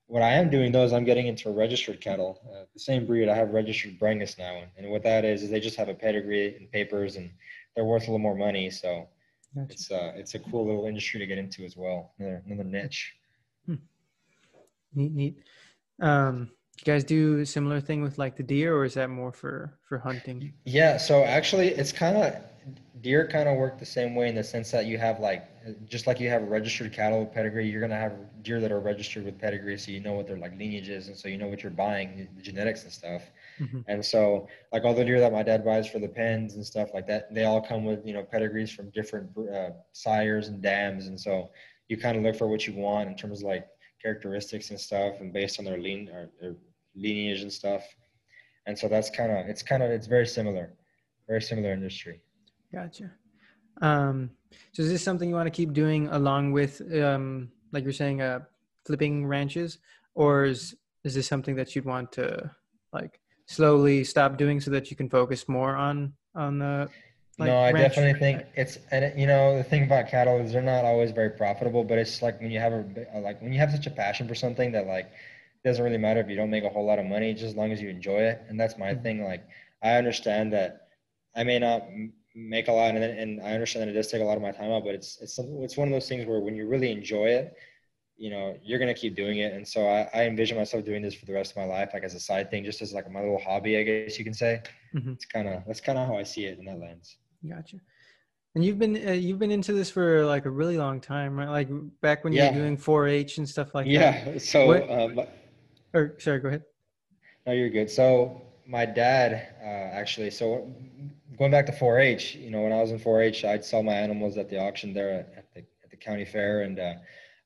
What I am doing though is I'm getting into a registered cattle, uh, the same breed. I have registered Brangus now, and what that is is they just have a pedigree and papers and they're worth a little more money. So Gotcha. it's uh it's a cool little industry to get into as well. Another another niche. Neat, neat. Um, you guys do a similar thing with like the deer, or is that more for for hunting? Yeah, so actually it's kind of deer kind of work the same way in the sense that you have like just like you have a registered cattle with pedigree, you're gonna have deer that are registered with pedigree, so you know what their like lineage is, and so you know what you're buying, the genetics and stuff. Mhm. And so like all the deer that my dad buys for the pens and stuff like that, they all come with you know pedigrees from different uh, sires and dams, and so you kind of look for what you want in terms of like characteristics and stuff, and based on their lean or their lineage and stuff. And so that's kind of it's kind of it's very similar, very similar industry. Gotcha. Um, so is this something you want to keep doing along with, um, like you're saying, uh, flipping ranches, or is is this something that you'd want to like slowly stop doing so that you can focus more on on the? Like, no, I ranch- definitely think it's and it, you know the thing about cattle is they're not always very profitable, but it's like when you have a uh, like when you have such a passion for something that like it doesn't really matter if you don't make a whole lot of money, just as long as you enjoy it. And that's my Mhm. thing. Like I understand that I may not make a lot, and and I understand that it does take a lot of my time out, but it's it's it's one of those things where when you really enjoy it, you know you're gonna keep doing it. And so I, I envision myself doing this for the rest of my life, like as a side thing, just as like my little hobby, I guess you can say. Mhm. It's kind of that's kind of how I see it in that lens. Gotcha. And you've been uh, you've been into this for like a really long time, right? Like back when you Yeah. were doing 4-H and stuff like that. Yeah. So, What- but- Or sorry, go ahead. no, you're good. So my dad, uh, actually, so going back to 4-H, you know, when I was in 4-H, I'd sell my animals at the auction there at, the at the county fair, and uh,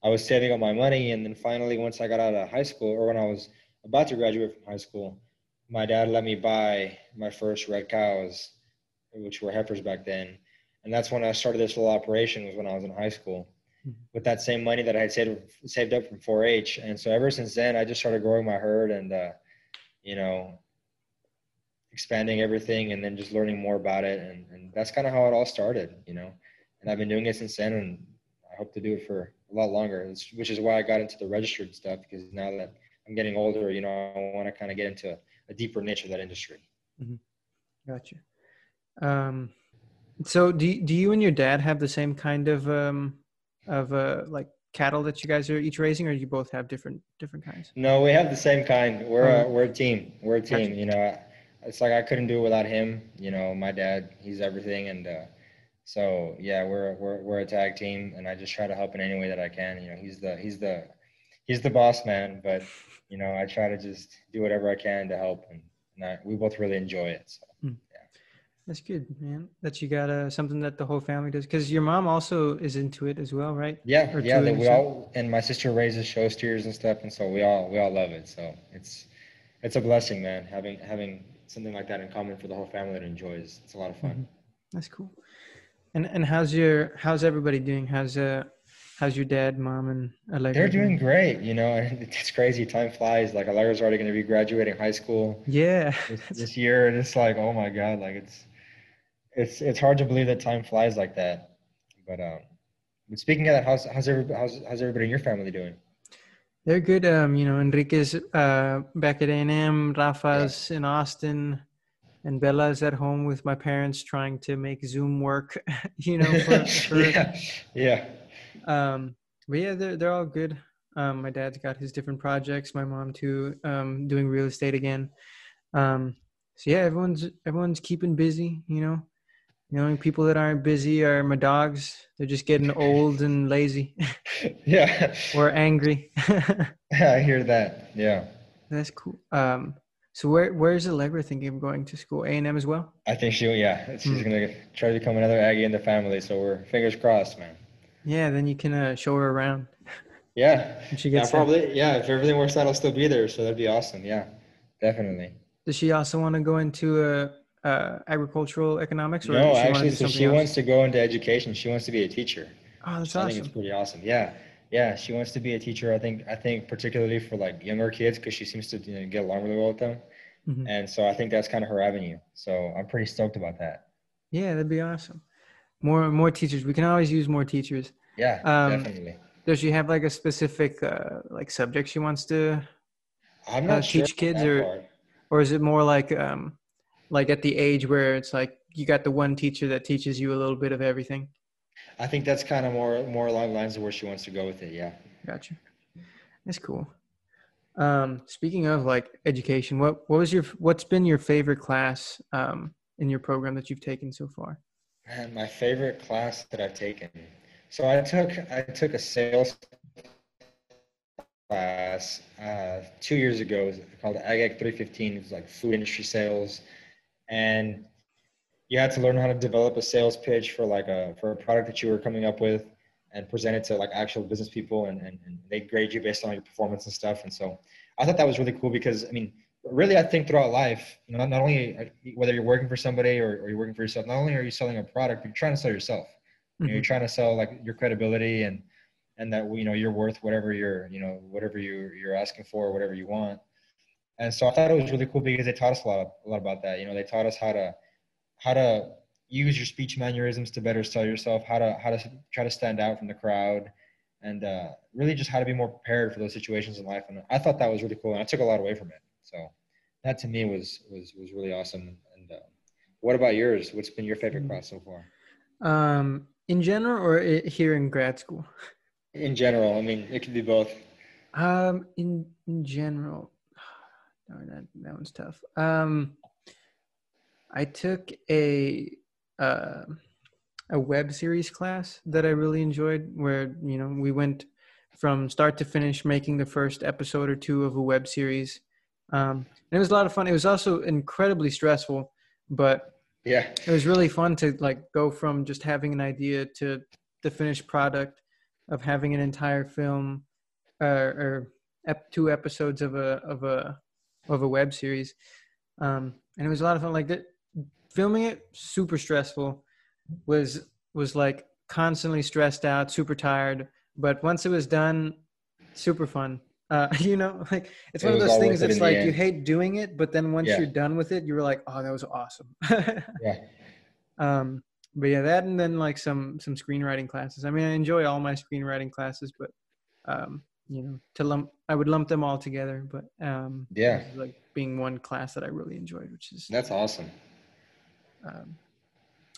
I was saving up my money. And then finally, once I got out of high school, or when I was about to graduate from high school, my dad let me buy my first red cows, which were heifers back then. And that's when I started this little operation. Was when I was in high school Mhm. with that same money that I had saved saved up from 4-H. And so ever since then, I just started growing my herd and, uh, you know, expanding everything and then just learning more about it. And, and that's kind of how it all started, you know. And I've been doing it since then, and I hope to do it for a lot longer. Which is why I got into the registered stuff because now that I'm getting older, you know, I want to kind of get into a deeper niche of that industry. Gotcha. Um, so do do you and your dad have the same kind of um of uh like cattle that you guys are each raising, or do you both have different different kinds? No, we have the same kind. We're a, Mhm. we're a team. We're a team. Gotcha. You know, it's like I couldn't do it without him. You know, my dad, he's everything, and uh, so yeah, we're we're we're a tag team, and I just try to help in any way that I can. You know, he's the he's the he's the boss man, but you know, I try to just do whatever I can to help, and, and I, we both really enjoy it. So That's good, man. That you got uh, something that the whole family does. Because your mom also is into it as well, right? Yeah, Or yeah. That we all and my sister raises show steers and stuff, and so we all we all love it. So it's it's a blessing, man. Having having something like that in common for the whole family that enjoys. It's a lot of fun. That's cool. And and how's your how's everybody doing? How's uh how's your dad, mom, and Allegra? They're doing great, you know. It's crazy. Time flies. Like Allegra's already going to be graduating high school Yeah. this, this year, and it's like, oh my god, like it's it's it's hard to believe that time flies like that. But um, but speaking of that, how's how's everybody how's how's everybody in your family doing? They're good. Um, you know, Enrique's uh back at A and M, Rafa's in Austin, and Bella's at home with my parents trying to make Zoom work. you know, for, for yeah, yeah. um but yeah they're, they're all good um my dad's got his different projects my mom too um doing real estate again um so yeah everyone's everyone's keeping busy you know the only people that aren't busy are my dogs they're just getting old and lazy yeah, or angry I hear that. Yeah, that's cool um so where where's allegra thinking of going to school a&m as well I think she. Yeah, she's Hmm. gonna try to become another Aggie in the family. So we're fingers crossed, man. yeah then you can uh, show her around Yeah, when she gets there. probably. Yeah, if everything works out, I'll still be there. So that'd be awesome. Yeah, definitely. does she also want to go into uh, uh agricultural economics or No, actually, so she else? wants to go into education. She wants to be a teacher. oh that's So I think awesome it's pretty awesome. Yeah, yeah. She wants to be a teacher. I think. I think particularly for like younger kids because she seems to you know, get along really well with them. Mhm. And so I think that's kind of her avenue. So I'm pretty stoked about that. Yeah, that'd be awesome. More more teachers. We can always use more teachers. Yeah, Um, definitely. Does she have like a specific uh, like subject she wants to, I'm uh, sure teach kids or- part. or is it more like um, like at the age where it's like you got the one teacher that teaches you a little bit of everything? I think that's kind of more more along the lines of where she wants to go with it. Yeah. Gotcha. That's cool. Um, speaking of like education, what what was your what's been your favorite class um, in your program that you've taken so far? Man, my favorite class that I've taken. So I took I took a sales class uh, two years ago. It was called AgEc 315. It was like food industry sales, and you had to learn how to develop a sales pitch for like a for a product that you were coming up with, and present it to like actual business people, and, and, and they grade you based on your performance and stuff. And so I thought that was really cool because I mean, really, I think throughout life, you know, not, only uh, whether you're working for somebody or, or you're working for yourself, not only are you selling a product, but you're trying to sell yourself. You know, you're Mhm. trying to sell like your credibility and and that you know you're worth whatever you're you know whatever you you're asking for, whatever you want. And so I thought it was really cool because they taught us a lot a lot about that. You know, they taught us how to how to use your speech mannerisms to better sell yourself, how to how to try to stand out from the crowd, and uh, really just how to be more prepared for those situations in life. And I thought that was really cool, and I took a lot away from it. So that to me was was was really awesome. And uh, what about yours? What's been your favorite class so far? Um, in general, or here in grad school? In general, I mean, it could be both. Um, in in general, darn that that one's tough. Um, I took a uh, a web series class that I really enjoyed, where you know we went from start to finish making the first episode or two of a web series. Um, and it was a lot of fun. It was also incredibly stressful, but Yeah, it was really fun to like go from just having an idea to the finished product of having an entire film uh, or ep- two episodes of a of a of a web series. Um, and it was a lot of fun. Like that filming it super stressful was was like constantly stressed out super tired. But once it was done super fun. Uh, you know like it's It one of those things it that's like you hate doing it but then once Yeah. you're done with it you were like oh that was awesome. Yeah, um but yeah that and then like some some screenwriting classes. I mean i enjoy all my screenwriting classes but um you know to lump i would lump them all together but um Yeah. like being one class that i really enjoyed which is that's awesome. um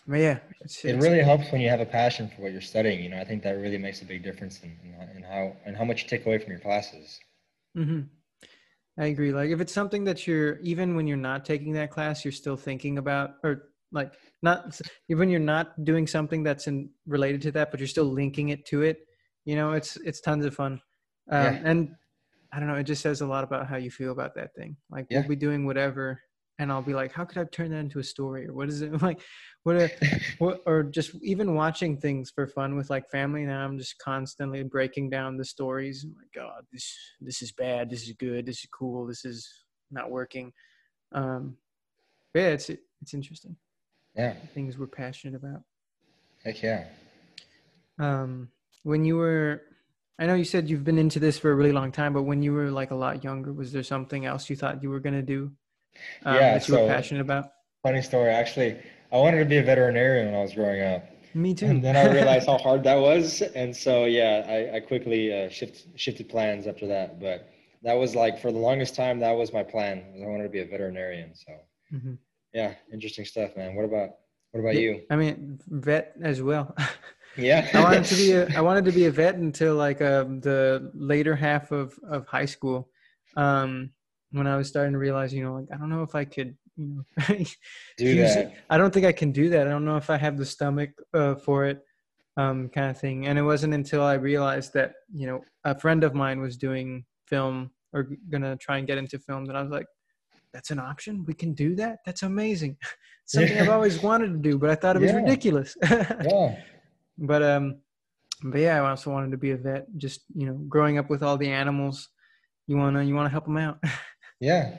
but yeah it's, It it's- really helps when you have a passion for what you're studying. You know, I think that really makes a big difference in, in, in how and how much you take away from your classes. hmm I agree. Like if it's something that you're even when you're not taking that class, you're still thinking about, or like not even when you're not doing something that's in related to that, but you're still linking it to it. You know, it's it's tons of fun, um, Yeah. and I don't know. It just says a lot about how you feel about that thing. Like Yeah. we'll be doing whatever and I'll be like, how could I turn that into a story? Or what is it like? What, a, what or just even watching things for fun with like family. Now I'm just constantly breaking down the stories. I'm like, God, this this is bad. This is good. This is cool. This is not working. Um, yeah, it's it's interesting. Yeah. Things we're passionate about. Heck yeah. Um, when you were, I know you said you've been into this for a really long time, but when you were like a lot younger, was there something else you thought you were gonna do? Um, Yeah, that you so- were passionate about. Funny story. Actually, I wanted to be a veterinarian when I was growing up. Me too. And then I realized how hard that was, and so yeah, I, I quickly uh, shift, shifted plans after that. But that was like for the longest time, that was my plan. I wanted to be a veterinarian. So Mhm. yeah, interesting stuff, man. What about what about Yeah. you? I mean, vet as well. Yeah, I wanted to be a I wanted to be a vet until like um, the later half of of high school, um, when I was starting to realize, you know, like I don't know if I could, you know, do that. it. I don't think I can do that. I don't know if I have the stomach uh, for it, um, kind of thing. And it wasn't until I realized that you know a friend of mine was doing film or gonna try and get into film that I was like, that's an option. We can do that. That's amazing. Something I've always wanted to do, but I thought it was Yeah. ridiculous. Yeah, but um but yeah i also wanted to be a vet just you know growing up with all the animals you want to you want to help them out yeah.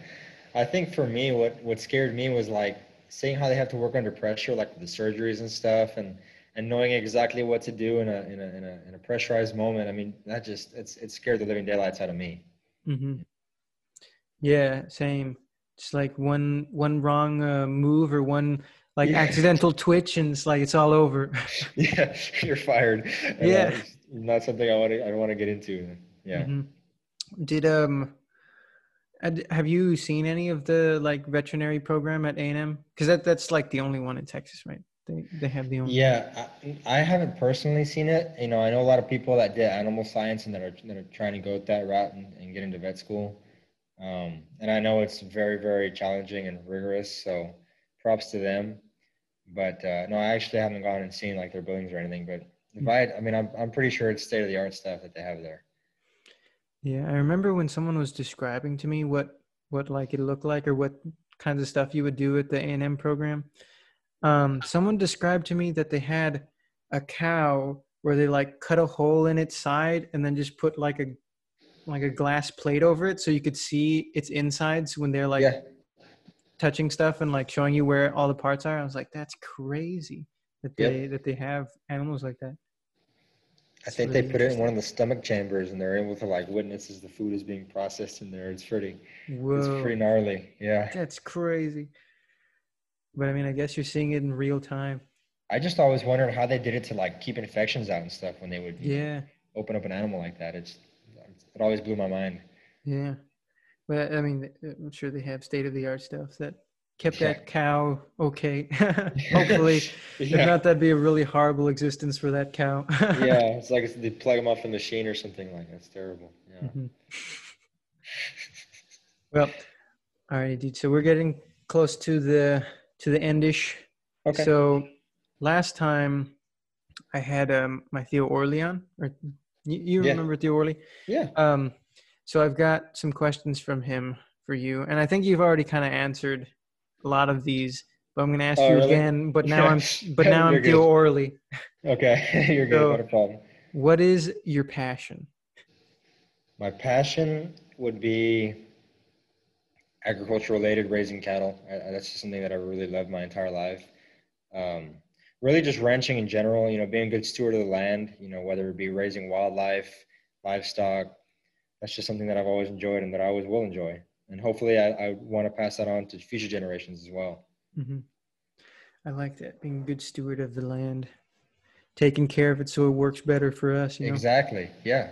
I think for me, what what scared me was like seeing how they have to work under pressure, like the surgeries and stuff, and and knowing exactly what to do in a in a in a, in a pressurized moment. I mean, that just it's it scared the living daylights out of me. Mm-hmm. yeah same just like one one wrong uh, move or one like Yeah. accidental twitch and it's like it's all over yeah, you're fired. And Yeah. not something I want to I want to get into. Yeah. Mhm. did um have you seen any of the like veterinary program at a&m because that, that's like the only one in texas right they they have the only Yeah, I, I haven't personally seen it. You know, I know a lot of people that did animal science and that are that are trying to go that route and, and get into vet school. Um, and I know it's very, very challenging and rigorous. So props to them. But uh, no, I actually haven't gone and seen like their buildings or anything. But if I, I mean, I'm I'm pretty sure it's state of the art stuff that they have there. Yeah, I remember when someone was describing to me what what like it looked like or what kinds of stuff you would do at the A and M program. Um, someone described to me that they had a cow where they like cut a hole in its side and then just put like a like a glass plate over it so you could see its insides when they're like yeah, touching stuff and like showing you where all the parts are. I was like, that's crazy that Yep. they that they have animals like that. I think really they put it in one of the stomach chambers and they're able to like witness as the food is being processed in there. It's pretty, Whoa. it's pretty gnarly. Yeah. That's crazy. But I mean, I guess you're seeing it in real time. I just always wondered how they did it to like keep infections out and stuff when they would Yeah, open up an animal like that. It's it always blew my mind. yeah. But I mean, I'm sure they have state of the art stuff that kept Yeah. that cow okay. Hopefully, if not, that'd be a really horrible existence for that cow. yeah. It's like they plug them off the machine or something like that's terrible. Yeah. Mhm. well, all right, dude. So we're getting close to the to the endish. Okay. So last time I had um, my Theo Orley or you, you Yeah. remember Theo Orley? yeah. Um, so I've got some questions from him for you, and I think you've already kind of answered a lot of these, but I'm going to ask Oh, you really? again. But now I'm, but now I'm Theo orally. Okay. You're good. So- Not a problem. What is your passion? My passion would be agriculture related, raising cattle. I, I- that's just something that I really loved my entire life. Um, really, just ranching in general. You know, being a good steward of the land. You know, whether it be raising wildlife, livestock. That's just something that I've always enjoyed and that I always will enjoy. And hopefully, I, I want to pass that on to future generations as well. hmm I like that being a good steward of the land, taking care of it so it works better for us. You know, Exactly. Yeah.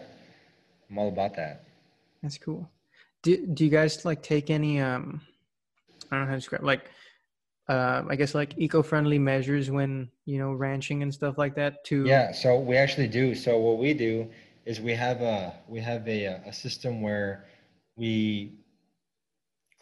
I'm all about that. that's cool. Do Do you guys like take any um, I don't know how to describe like, uh, I guess like eco-friendly measures when you know ranching and stuff like that too. Yeah, so we actually do. So what we do is we have a we have a a system where we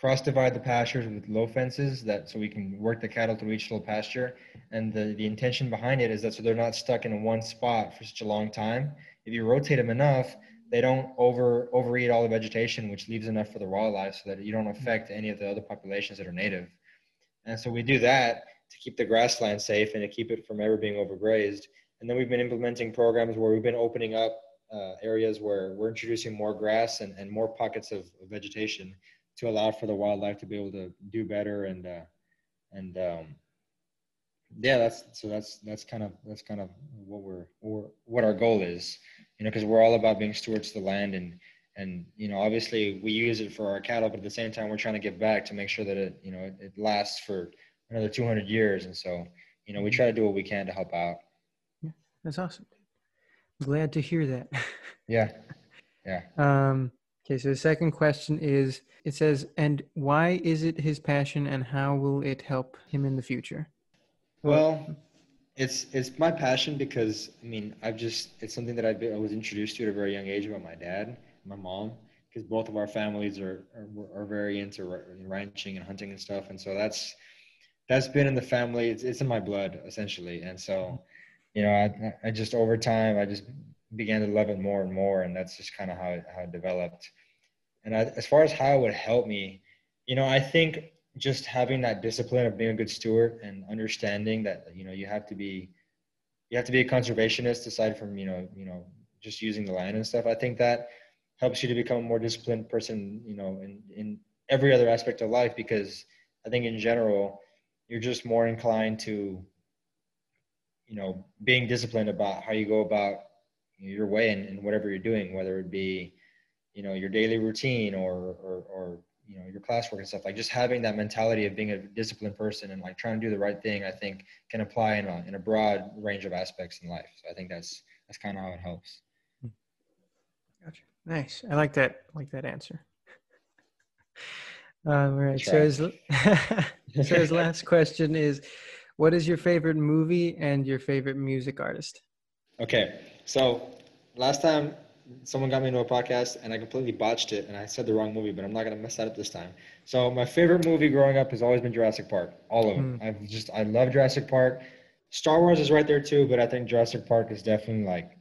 cross divide the pastures with low fences that so we can work the cattle through each little pasture. And the the intention behind it is that so they're not stuck in one spot for such a long time. If you rotate them enough, they don't over overeat all the vegetation, which leaves enough for the wildlife, so that you don't affect any of the other populations that are native. And so we do that to keep the grassland safe and to keep it from ever being overgrazed. And then we've been implementing programs where we've been opening up uh, areas where we're introducing more grass and, and more pockets of, of, vegetation to allow for the wildlife to be able to do better and uh, and um, yeah that's so that's that's kind of that's kind of what we're, what, what our goal is you know because we're all about being stewards of the land and and you know obviously we use it for our cattle but at the same time we're trying to give back to make sure that it you know it, it lasts for another 200 years. And so you know we try to do what we can to help out. Yeah that's awesome glad to hear that. Yeah. Yeah. Um okay so the second question is it says and why is it his passion and how will it help him in the future? Well it's it's my passion because i mean i've just it's something that I've been, i was introduced to at a very young age about my dad my mom because both of our families are, are, are very into ranching and hunting and stuff. And so that's that's been in the family. It's, it's in my blood essentially. And so you know I, I just over time i just began to love it more and more and that's just kind of how it, how it developed. And I, as far as how it would help me you know i think just having that discipline of being a good steward and understanding that you know you have to be you have to be a conservationist aside from you know you know just using the land and stuff i think that helps you to become a more disciplined person you know in in every other aspect of life because i think in general you're just more inclined to you know being disciplined about how you go about your way and, and whatever you're doing whether it be you know your daily routine or or, or you know your classwork and stuff like just having that mentality of being a disciplined person and like trying to do the right thing i think can apply in a, in a broad range of aspects in life. So i think that's that's kind of how it helps. Gotcha. Nice. I like that I like that answer. Um, all right. So his, so his last question is what is your favorite movie and your favorite music artist okay so last time someone got me into a podcast and I completely botched it and I said the wrong movie, but I'm not gonna mess that up this time. So my favorite movie growing up has always been Jurassic Park. All of them. Mm. I've just I love Jurassic Park. Star Wars is right there too, but I think Jurassic Park is definitely like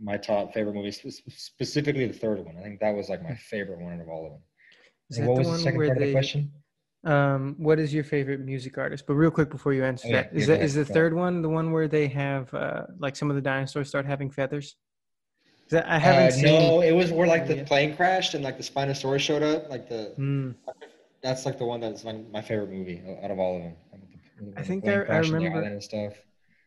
my top favorite movie, specifically the third one. I think that was like my favorite one out of all of them. Is what was the second part they, of the question? Um, what is your favorite music artist? But real quick before you answer oh, yeah, that, is that is the third one the one where they have uh, like some of the dinosaurs start having feathers? That, I haven't uh, seen. No, it was where like the plane crashed and like the Spinosaurus showed up. Like the mm. that's like the one that's like my favorite movie out of all of them. I think I, I remember and stuff.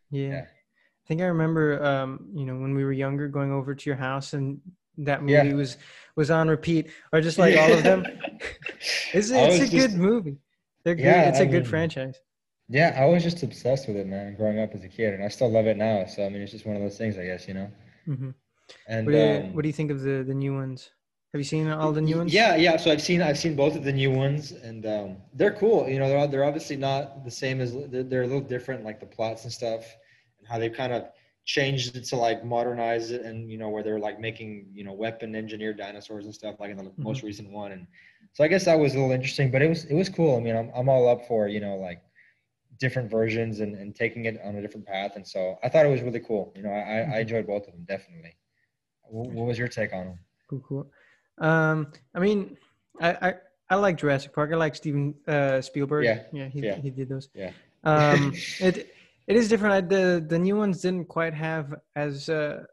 Yeah. yeah. I think I remember. Um, you know, when we were younger, going over to your house and that movie yeah. was was on repeat, or just like all of them. it's it's a just, good movie. They're good. Yeah, it's a I good mean, franchise. Yeah, I was just obsessed with it, man, growing up as a kid, and I still love it now. So I mean, it's just one of those things, I guess, you know. Mm-hmm. And what do, you, um, what do you think of the the new ones? Have you seen all the new ones? Yeah, yeah. So I've seen I've seen both of the new ones, and um, they're cool. You know, they're they're obviously not the same as they're, they're a little different, like the plots and stuff, and how they've kind of changed it to like modernize it, and you know where they're like making you know weapon engineered dinosaurs and stuff, like in the mm-hmm. most recent one. And so I guess that was a little interesting, but it was it was cool. I mean, I'm I'm all up for you know like different versions and, and taking it on a different path, and so I thought it was really cool. You know, I, mm-hmm. I enjoyed both of them definitely. What, what was your take on them? Cool, cool. Um, I mean, I, I, I like Jurassic Park. I like Steven uh, Spielberg. Yeah, yeah, he, yeah. he did those. Yeah. Um, it it is different. I, the the new ones didn't quite have as uh,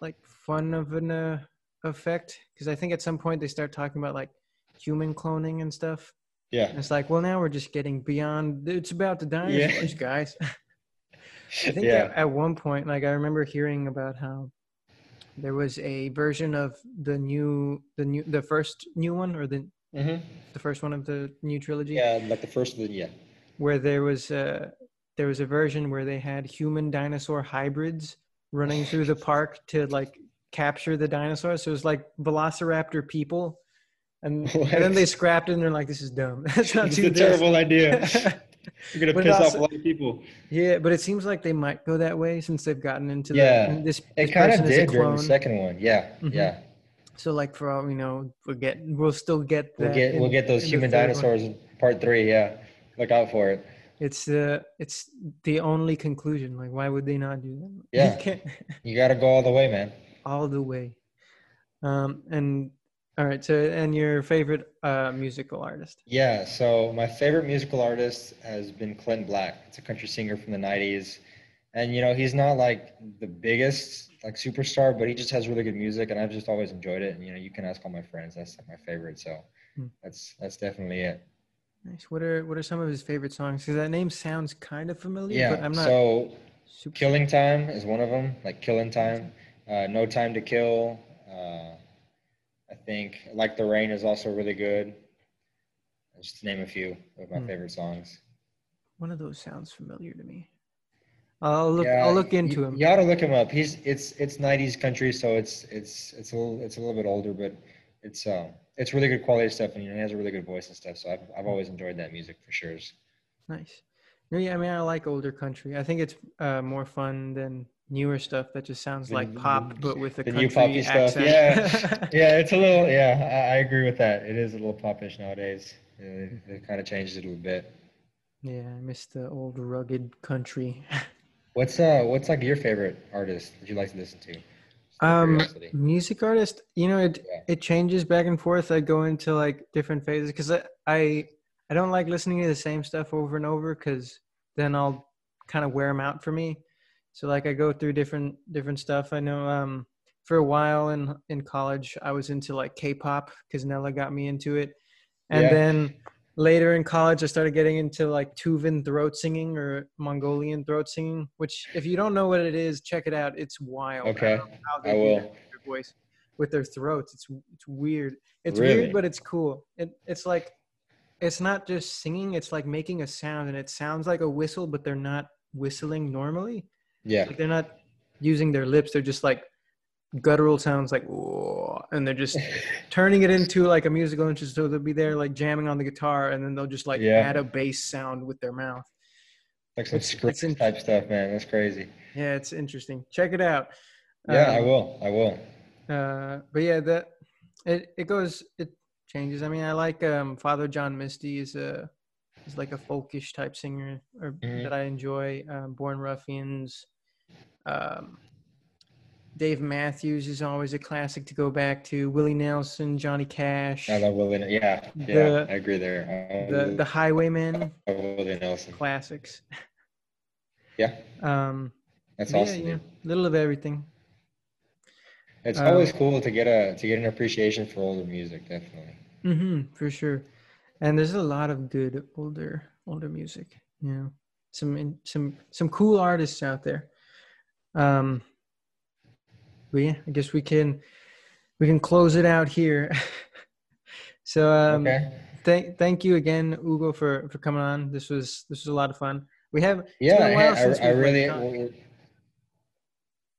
like fun of an uh, effect because I think at some point they start talking about like human cloning and stuff. Yeah. And it's like, well, now we're just getting beyond. It's about the dinosaurs, yeah. guys. I think yeah. at, at one point, like I remember hearing about how there was a version of the new the new the first new one or the mm-hmm. the first one of the new trilogy yeah like the first one yeah where there was a there was a version where they had human dinosaur hybrids running through the park to like capture the dinosaurs so it was like velociraptor people and, and then they scrapped it and they're like this is dumb that's not too a terrible idea You're gonna piss also, off a lot of people. Yeah, but it seems like they might go that way since they've gotten into yeah. The, this. It kind of did during the second one. Yeah, mm-hmm. yeah. So like for all you know, we'll get we'll still get we'll get in, we'll get those human dinosaurs one. part three. Yeah, look out for it. It's the uh, it's the only conclusion. Like, why would they not do that? Yeah, you, got to go all the way, man. All the way. Um, and all right, so and your favorite uh, musical artist? Yeah, so my favorite musical artist has been Clint Black. It's a country singer from the 90s. And you know, he's not like the biggest like superstar, but he just has really good music and I've just always enjoyed it. And you know, you can ask all my friends. That's my favorite. So Hmm. that's that's definitely it. Nice. What are what are some of his favorite songs? Because that name sounds kind of familiar, Yeah. but I'm not so super. Killing Time is one of them, like Killing Time. Uh, no Time to Kill. Uh, I think Like the Rain is also really good. Just to name a few of my Hmm. favorite songs. One of those sounds familiar to me. I'll look. Yeah, I'll look into you, him. You ought to look him up. He's it's it's '90s country, so it's it's it's a little it's a little bit older, but it's um it's really good quality stuff, and you know, he has a really good voice and stuff. So I've I've always enjoyed that music for sure. Nice. No, Yeah, I mean, I like older country. I think it's uh, more fun than newer stuff that just sounds like the- pop, but with a the new country poppy stuff, accent. Yeah, it's a little yeah. I, I agree with that. It is a little popish nowadays. Yeah, It, kind of changed it a little bit. yeah, I miss the old rugged country. What's uh what's like your favorite artist that you like to listen to? Just out of Um, music artist, you know, it Yeah. it changes back and forth. I go into like different phases because I, I I don't like listening to the same stuff over and over because then I'll kind of wear them out for me. So like I go through different different stuff. I know um for a while in in college I was into like K-pop because Nella got me into it, and Yeah. then later in college I started getting into like Tuvan throat singing or Mongolian throat singing. Which if you don't know what it is, check it out. It's wild. Okay, they I will. their voice with their throats. It's it's weird. It's Really? weird, but it's cool. It it's like it's not just singing. It's like making a sound, and it sounds like a whistle, but they're not whistling normally. Yeah. Like they're not using their lips. They're just like guttural sounds, like "Whoa," and they're just turning it into like a musical instrument. So they'll be there like jamming on the guitar, and then they'll just like Yeah. add a bass sound with their mouth. like some script int- type stuff, man. That's crazy. Yeah, it's interesting. Check it out. Yeah, I Um, will. I will. Uh, but yeah, that it it goes it changes. I mean, I like um Father John Misty is a is like a folkish type singer or Mhm. that I enjoy. Um, Born Ruffians. Um, Dave Matthews is always a classic to go back to. Willie Nelson, Johnny Cash, I love Willie. Yeah, yeah, The- I agree there. The the Highwaymen, Willie Nelson. classics. Yeah, Um, that's awesome. yeah, yeah, little of everything. It's Um, always cool to get a to get an appreciation for older music. Definitely. Mm-hmm, for sure. And there's a lot of good older older music. You know, some in- some some cool artists out there. Um, yeah, I guess we can we can close it out here. so um, okay. thank thank you again, Hugo, for for coming on. This was this was a lot of fun. We have Yeah, been a while I, I, I we've, like, really.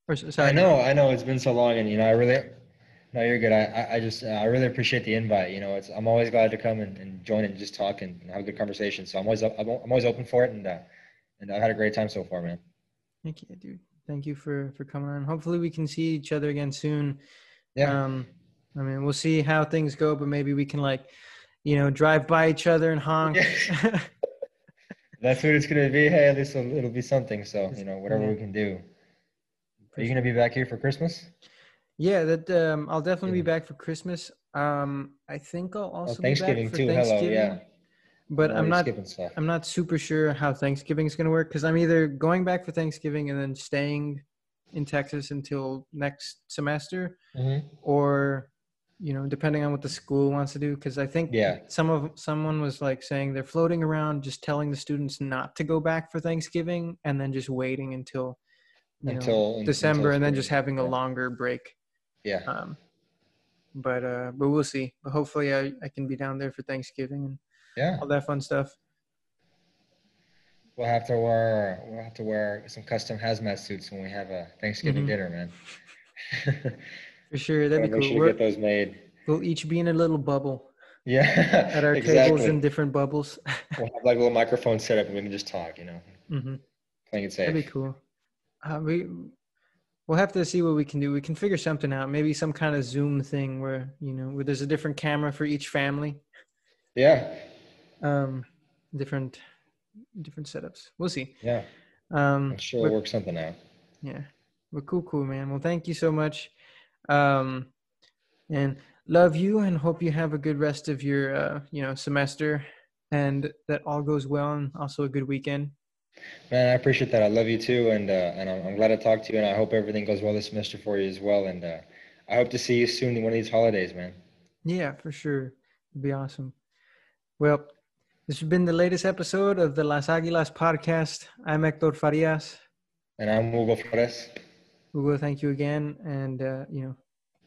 or sorry, I know, I know. It's been so long, and you know, I really. No, you're good. I, I, just, uh, I really appreciate the invite. You know, it's, I'm always glad to come and, and join and just talk and, have a good conversation. So I'm always, I'm, I'm always open for it, and uh, and I've had a great time so far, man. Thank you, dude. Thank you for for coming on. Hopefully, we can see each other again soon. Yeah. Um, I mean, we'll see how things go, but maybe we can like, you know, drive by each other and honk. That's what it's gonna be. Hey, at least it'll, it'll be something. So you know, whatever Yeah. we can do. Are you gonna be back here for Christmas? yeah, that um, I'll definitely be back for Christmas. Um, I think I'll also Oh, be Thanksgiving back for too. Hello, yeah. But I'm not. stuff. I'm not super sure how Thanksgiving is going to work because I'm either going back for Thanksgiving and then staying in Texas until next semester, Mhm. or you know, depending on what the school wants to do. Because I think Yeah. some of someone was like saying they're floating around just telling the students not to go back for Thanksgiving and then just waiting until you know, Until December until and then just having a longer break. Yeah. Um, but uh, but we'll see. But hopefully, I, I can be down there for Thanksgiving and Yeah. all that fun stuff. We'll have to wear we'll have to wear some custom hazmat suits when we have a Thanksgiving Mhm. dinner, man. For sure, that'd be cool. sure get those made. we'll each be in a little bubble Yeah. at our exactly. tables in different bubbles. We'll have like a little microphone set up and we can just talk, you know, mm-hmm. playing it safe. That'd be cool. Uh, we we'll have to see what we can do. We can figure something out. Maybe some kind of Zoom thing where you know where there's a different camera for each family. Yeah. Um, different different setups. We'll see. Yeah. Um, I'm sure we'll work something out. Yeah. Well, cool, cool, man. Well, thank you so much. Um, And love you and hope you have a good rest of your uh, you know semester and that all goes well and also a good weekend. Man, I appreciate that. I love you too, and uh, and I'm, I'm glad to talk to you, and I hope everything goes well this semester for you as well. And uh, I hope to see you soon in one of these holidays, man. Yeah, for sure. It'd be awesome. Well, this has been the latest episode of the Las Aguilas podcast. I'm Hector Farias. And I'm Hugo Flores. Hugo, thank you again, and uh, you know,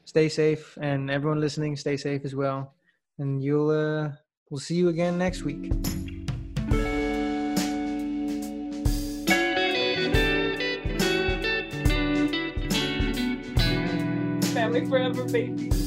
stay safe, and everyone listening, stay safe as well. And you'll uh, we'll see you again next week. Family forever, baby.